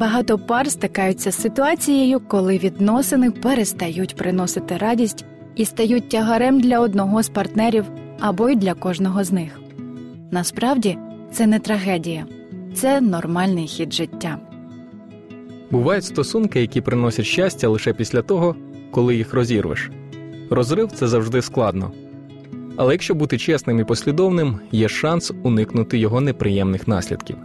Багато пар стикаються з ситуацією, коли відносини перестають приносити радість і стають тягарем для одного з партнерів або й для кожного з них. Насправді це не трагедія, це нормальний хід життя. Бувають стосунки, які приносять щастя лише після того, коли їх розірвеш. Розрив це завжди складно. Але якщо бути чесним і послідовним, є шанс уникнути його неприємних наслідків.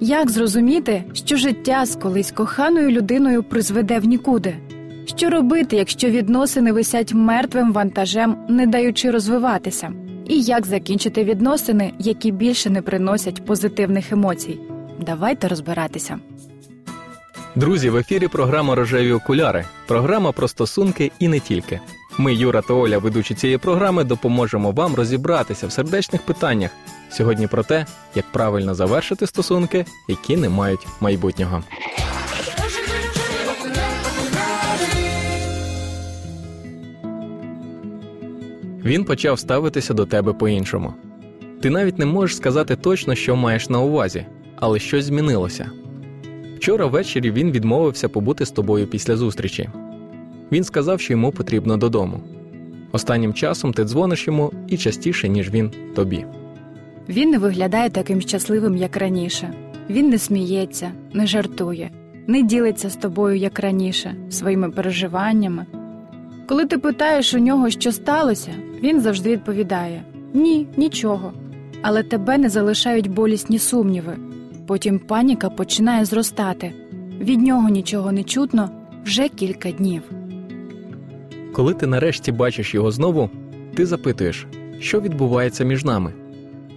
Як зрозуміти, що життя з колись коханою людиною призведе в нікуди? Що робити, якщо відносини висять мертвим вантажем, не даючи розвиватися? І як закінчити відносини, які більше не приносять позитивних емоцій? Давайте розбиратися. Друзі, в ефірі програма Рожеві окуляри. Програма про стосунки і не тільки. Ми, Юра та Оля, ведучі цієї програми, допоможемо вам розібратися в сердечних питаннях. Сьогодні про те, як правильно завершити стосунки, які не мають майбутнього. Він почав ставитися до тебе по-іншому. Ти навіть не можеш сказати точно, що маєш на увазі, але щось змінилося. Вчора ввечері він відмовився побути з тобою після зустрічі. Він сказав, що йому потрібно додому. Останнім часом ти дзвониш йому і частіше, ніж він тобі. Він не виглядає таким щасливим, як раніше. Він не сміється, не жартує, не ділиться з тобою, як раніше, своїми переживаннями. Коли ти питаєш у нього, що сталося, він завжди відповідає Ні, нічого. Але тебе не залишають болісні сумніви. Потім паніка починає зростати. Від нього нічого не чутно вже кілька днів. Коли ти нарешті бачиш його знову, ти запитуєш, що відбувається між нами.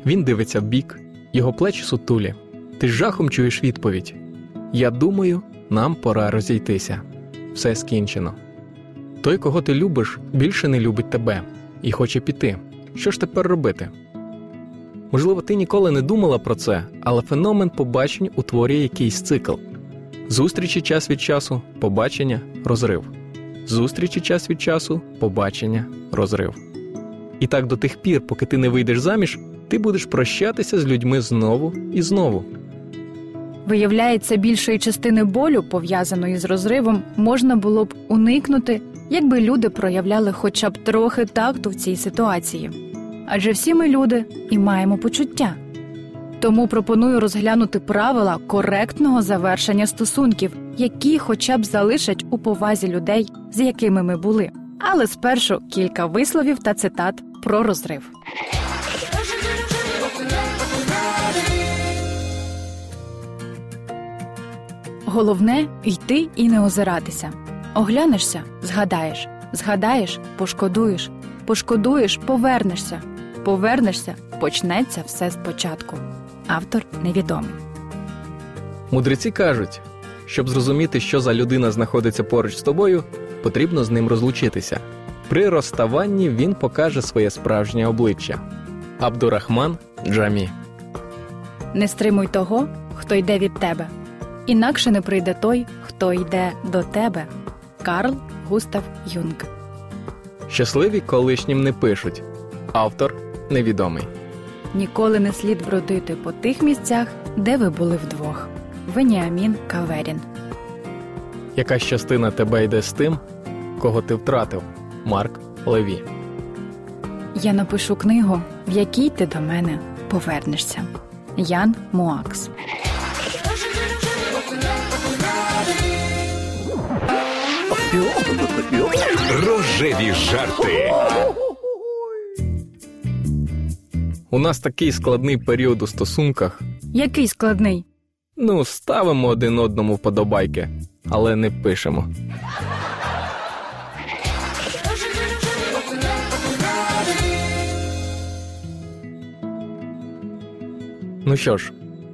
Він дивиться вбік, його плечі сутулі. Ти з жахом чуєш відповідь: Я думаю, нам пора розійтися. Все скінчено. Той, кого ти любиш, більше не любить тебе і хоче піти. Що ж тепер робити? Можливо, ти ніколи не думала про це, але феномен побачень утворює якийсь цикл. Зустрічі час від часу, побачення, розрив. Зустрічі час від часу, побачення, розрив. І так до тих пір, поки ти не вийдеш заміж, ти будеш прощатися з людьми знову і знову. Виявляється, більшої частини болю, пов'язаної з розривом, можна було б уникнути, якби люди проявляли хоча б трохи такту в цій ситуації. Адже всі ми люди і маємо почуття. Тому пропоную розглянути правила коректного завершення стосунків, які хоча б залишать у повазі людей, з якими ми були. Але спершу кілька висловів та цитат про розрив. Головне йти і не озиратися. Оглянешся, згадаєш, згадаєш, пошкодуєш, пошкодуєш, повернешся, повернешся, почнеться все спочатку. Автор невідомий. Мудреці кажуть, щоб зрозуміти, що за людина знаходиться поруч з тобою, потрібно з ним розлучитися. При розставанні він покаже своє справжнє обличчя. Абдурахман Джамі. Не стримуй того, хто йде від тебе. Інакше не прийде той, хто йде до тебе. Карл Густав Юнг. Щасливі колишнім не пишуть. Автор невідомий. Ніколи не слід бродити по тих місцях, де ви були вдвох. Веніамін Каверін. Якась частина тебе йде з тим, кого ти втратив. Марк Леві. Я напишу книгу, в якій ти до мене повернешся. Ян Муакс. Рожеві жарти. У нас такий складний період у стосунках. Який складний? Ну, ставимо один одному вподобайки, але не пишемо. Ну що ж,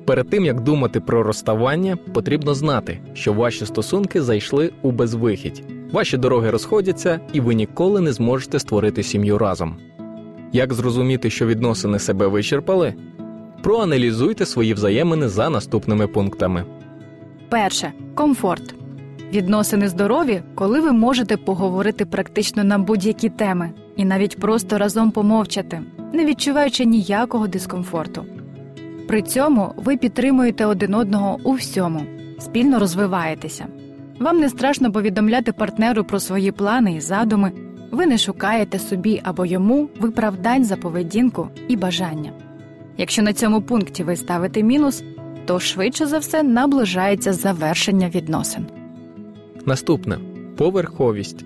перед тим як думати про розставання, потрібно знати, що ваші стосунки зайшли у безвихідь, ваші дороги розходяться, і ви ніколи не зможете створити сім'ю разом. Як зрозуміти, що відносини себе вичерпали? Проаналізуйте свої взаємини за наступними пунктами. Перше комфорт. Відносини здорові, коли ви можете поговорити практично на будь-які теми і навіть просто разом помовчати, не відчуваючи ніякого дискомфорту. При цьому ви підтримуєте один одного у всьому. спільно розвиваєтеся. Вам не страшно повідомляти партнеру про свої плани і задуми, ви не шукаєте собі або йому виправдань за поведінку і бажання. Якщо на цьому пункті ви ставите мінус, то швидше за все наближається завершення відносин. Наступне поверховість.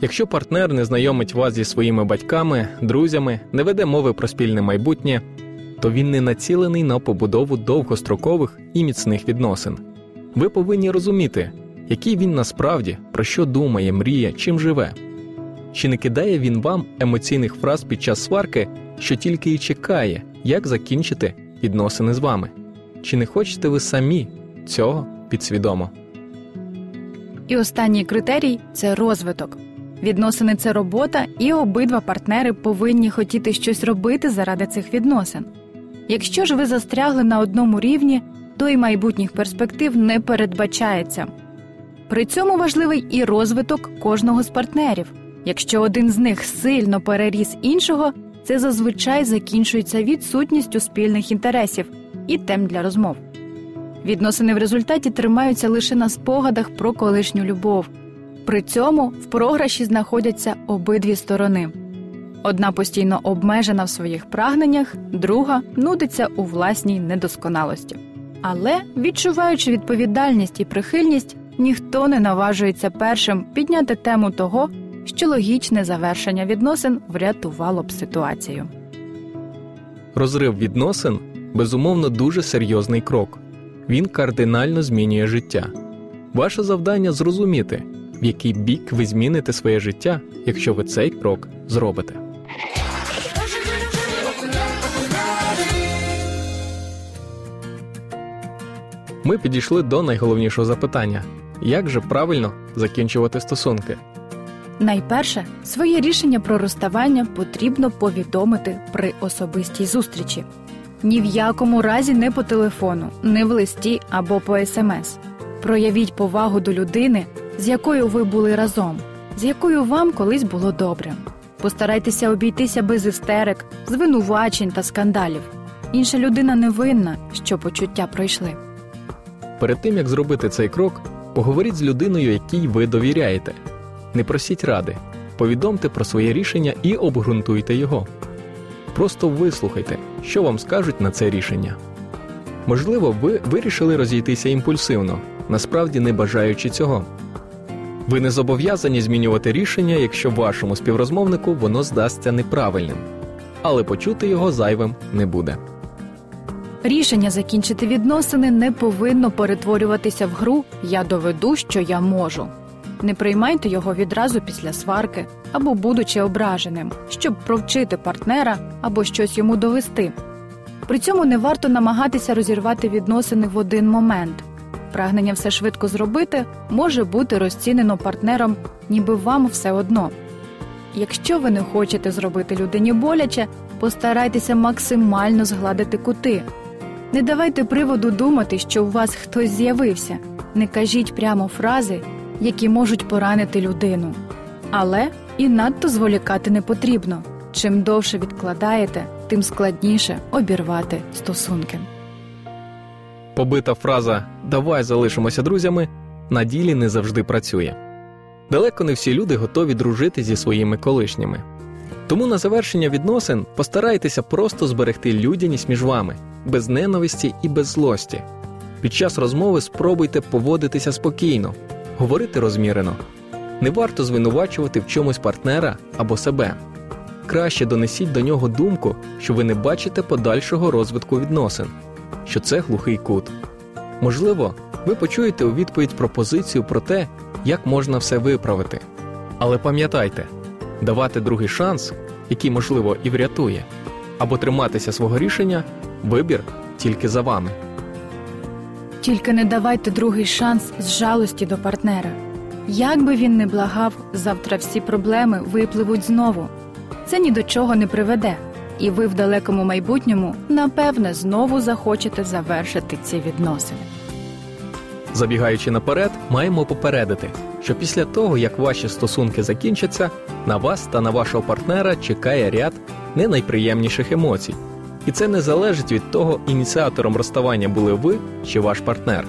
Якщо партнер не знайомить вас зі своїми батьками, друзями, не веде мови про спільне майбутнє, то він не націлений на побудову довгострокових і міцних відносин. Ви повинні розуміти, який він насправді, про що думає, мріє, чим живе. Чи не кидає він вам емоційних фраз під час сварки, що тільки і чекає, як закінчити відносини з вами? Чи не хочете ви самі цього підсвідомо? І останній критерій це розвиток. Відносини це робота, і обидва партнери повинні хотіти щось робити заради цих відносин. Якщо ж ви застрягли на одному рівні, то й майбутніх перспектив не передбачається. При цьому важливий і розвиток кожного з партнерів. Якщо один з них сильно переріс іншого, це зазвичай закінчується відсутністю спільних інтересів і тем для розмов. Відносини в результаті тримаються лише на спогадах про колишню любов. При цьому в програші знаходяться обидві сторони. Одна постійно обмежена в своїх прагненнях, друга нудиться у власній недосконалості. Але, відчуваючи відповідальність і прихильність, ніхто не наважується першим підняти тему того, що логічне завершення відносин врятувало б ситуацію. Розрив відносин безумовно дуже серйозний крок. Він кардинально змінює життя. Ваше завдання зрозуміти, в який бік ви зміните своє життя, якщо ви цей крок зробите. Ми підійшли до найголовнішого запитання: як же правильно закінчувати стосунки? Найперше, своє рішення про розставання потрібно повідомити при особистій зустрічі. Ні в якому разі не по телефону, не в листі або по смс. Проявіть повагу до людини, з якою ви були разом, з якою вам колись було добре. Постарайтеся обійтися без істерик, звинувачень та скандалів. Інша людина не винна, що почуття пройшли. Перед тим як зробити цей крок, поговоріть з людиною, якій ви довіряєте. Не просіть ради, повідомте про своє рішення і обґрунтуйте його. Просто вислухайте, що вам скажуть на це рішення. Можливо, ви вирішили розійтися імпульсивно, насправді не бажаючи цього. Ви не зобов'язані змінювати рішення, якщо вашому співрозмовнику воно здасться неправильним, але почути його зайвим не буде. Рішення закінчити відносини не повинно перетворюватися в гру Я доведу, що я можу. Не приймайте його відразу після сварки або будучи ображеним, щоб провчити партнера або щось йому довести. При цьому не варто намагатися розірвати відносини в один момент. Прагнення все швидко зробити може бути розцінено партнером, ніби вам все одно. Якщо ви не хочете зробити людині боляче, постарайтеся максимально згладити кути. Не давайте приводу думати, що у вас хтось з'явився. Не кажіть прямо фрази, які можуть поранити людину. Але і надто зволікати не потрібно. Чим довше відкладаєте, тим складніше обірвати стосунки. Побита фраза Давай залишимося друзями на ділі не завжди працює. Далеко не всі люди готові дружити зі своїми колишніми. Тому на завершення відносин постарайтеся просто зберегти людяність між вами, без ненависті і без злості. Під час розмови спробуйте поводитися спокійно, говорити розмірено. Не варто звинувачувати в чомусь партнера або себе. Краще донесіть до нього думку, що ви не бачите подальшого розвитку відносин, що це глухий кут. Можливо, ви почуєте у відповідь пропозицію про те, як можна все виправити. Але пам'ятайте, давати другий шанс, який, можливо, і врятує, або триматися свого рішення вибір тільки за вами. Тільки не давайте другий шанс з жалості до партнера. Як би він не благав, завтра всі проблеми випливуть знову. Це ні до чого не приведе, і ви в далекому майбутньому напевне знову захочете завершити ці відносини. Забігаючи наперед, маємо попередити, що після того, як ваші стосунки закінчаться, на вас та на вашого партнера чекає ряд не найприємніших емоцій. І це не залежить від того, ініціатором розставання були ви чи ваш партнер.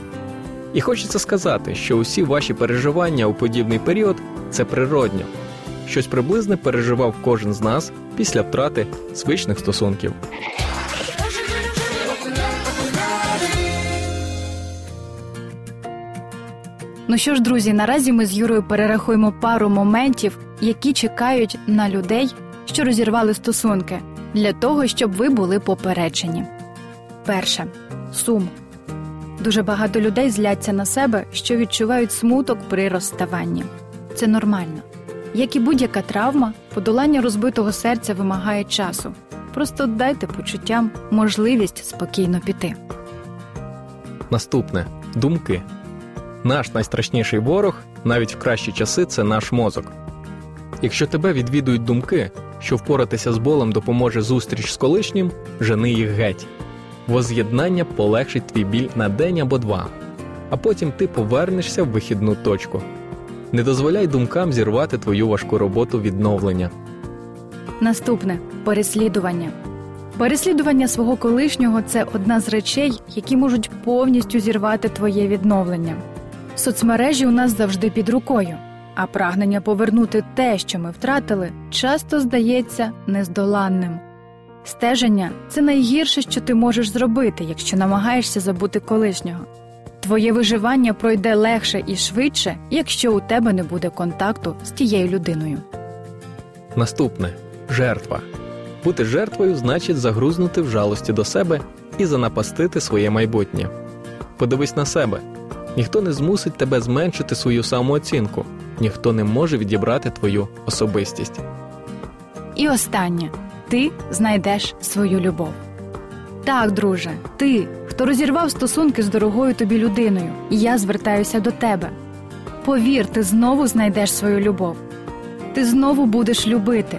І хочеться сказати, що усі ваші переживання у подібний період це природньо. Щось приблизне переживав кожен з нас після втрати звичних стосунків. Ну що ж, друзі, наразі ми з Юрою перерахуємо пару моментів, які чекають на людей, що розірвали стосунки, для того, щоб ви були попереджені. Перше сум. Дуже багато людей зляться на себе, що відчувають смуток при розставанні. Це нормально. Як і будь-яка травма, подолання розбитого серця вимагає часу. Просто дайте почуттям можливість спокійно піти. Наступне думки. Наш найстрашніший ворог, навіть в кращі часи, це наш мозок. Якщо тебе відвідують думки, що впоратися з болем допоможе зустріч з колишнім, жени їх геть. Воз'єднання полегшить твій біль на день або два, а потім ти повернешся в вихідну точку. Не дозволяй думкам зірвати твою важку роботу відновлення. Наступне переслідування. Переслідування свого колишнього це одна з речей, які можуть повністю зірвати твоє відновлення. Соцмережі у нас завжди під рукою, а прагнення повернути те, що ми втратили, часто здається нездоланним. Стеження це найгірше, що ти можеш зробити, якщо намагаєшся забути колишнього. Твоє виживання пройде легше і швидше, якщо у тебе не буде контакту з тією людиною. Наступне жертва. Бути жертвою значить загрузнути в жалості до себе і занапастити своє майбутнє. Подивись на себе. Ніхто не змусить тебе зменшити свою самооцінку, ніхто не може відібрати твою особистість. І останнє ти знайдеш свою любов. Так, друже, ти, хто розірвав стосунки з дорогою тобі людиною, і я звертаюся до тебе. Повір, ти знову знайдеш свою любов. Ти знову будеш любити.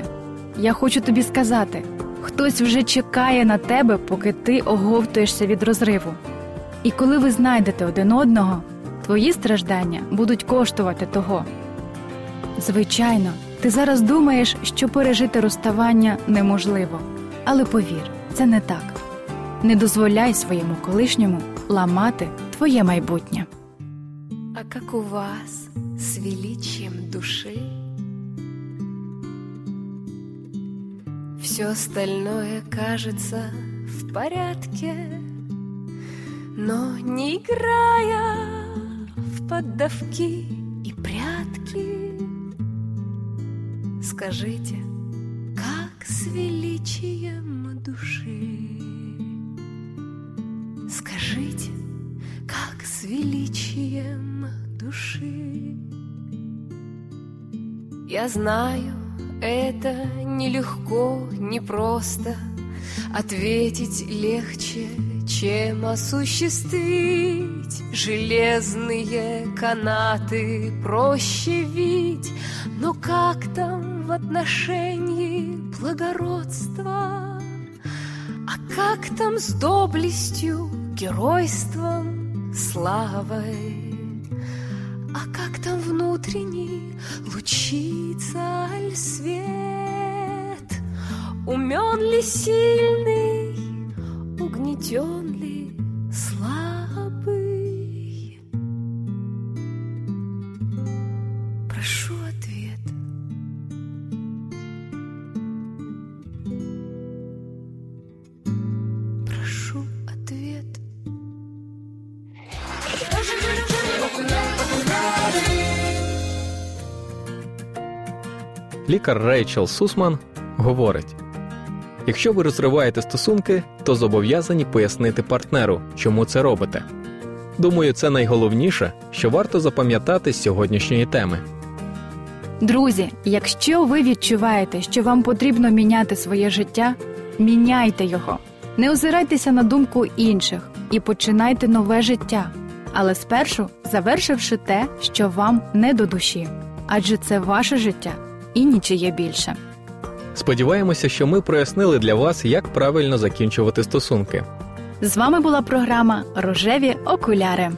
Я хочу тобі сказати: хтось вже чекає на тебе, поки ти оговтуєшся від розриву. І коли ви знайдете один одного, твої страждання будуть коштувати того. Звичайно, ти зараз думаєш, що пережити розставання неможливо, але повір, це не так. Не дозволяй своєму колишньому ламати твоє майбутнє. А как у вас с величием души Все остальное кажется в порядке Но не играя в поддавки Скажите, как с величием души? Скажите, как с величием души. Я знаю, это нелегко, непросто, Ответить легче, чем осуществить. Железные канаты проще вить, Но как там в отношении благородства? А как там с доблестью, геройством, славой? А как там внутренний лучится аль свет? Умен ли сильный, угнетен ли Лікар Рейчел Сусман говорить: якщо ви розриваєте стосунки, то зобов'язані пояснити партнеру, чому це робите. Думаю, це найголовніше, що варто запам'ятати з сьогоднішньої теми. Друзі, якщо ви відчуваєте, що вам потрібно міняти своє життя, міняйте його. Не озирайтеся на думку інших і починайте нове життя. Але спершу завершивши те, що вам не до душі, адже це ваше життя і нічиє більше. Сподіваємося, що ми прояснили для вас, як правильно закінчувати стосунки. З вами була програма Рожеві окуляри.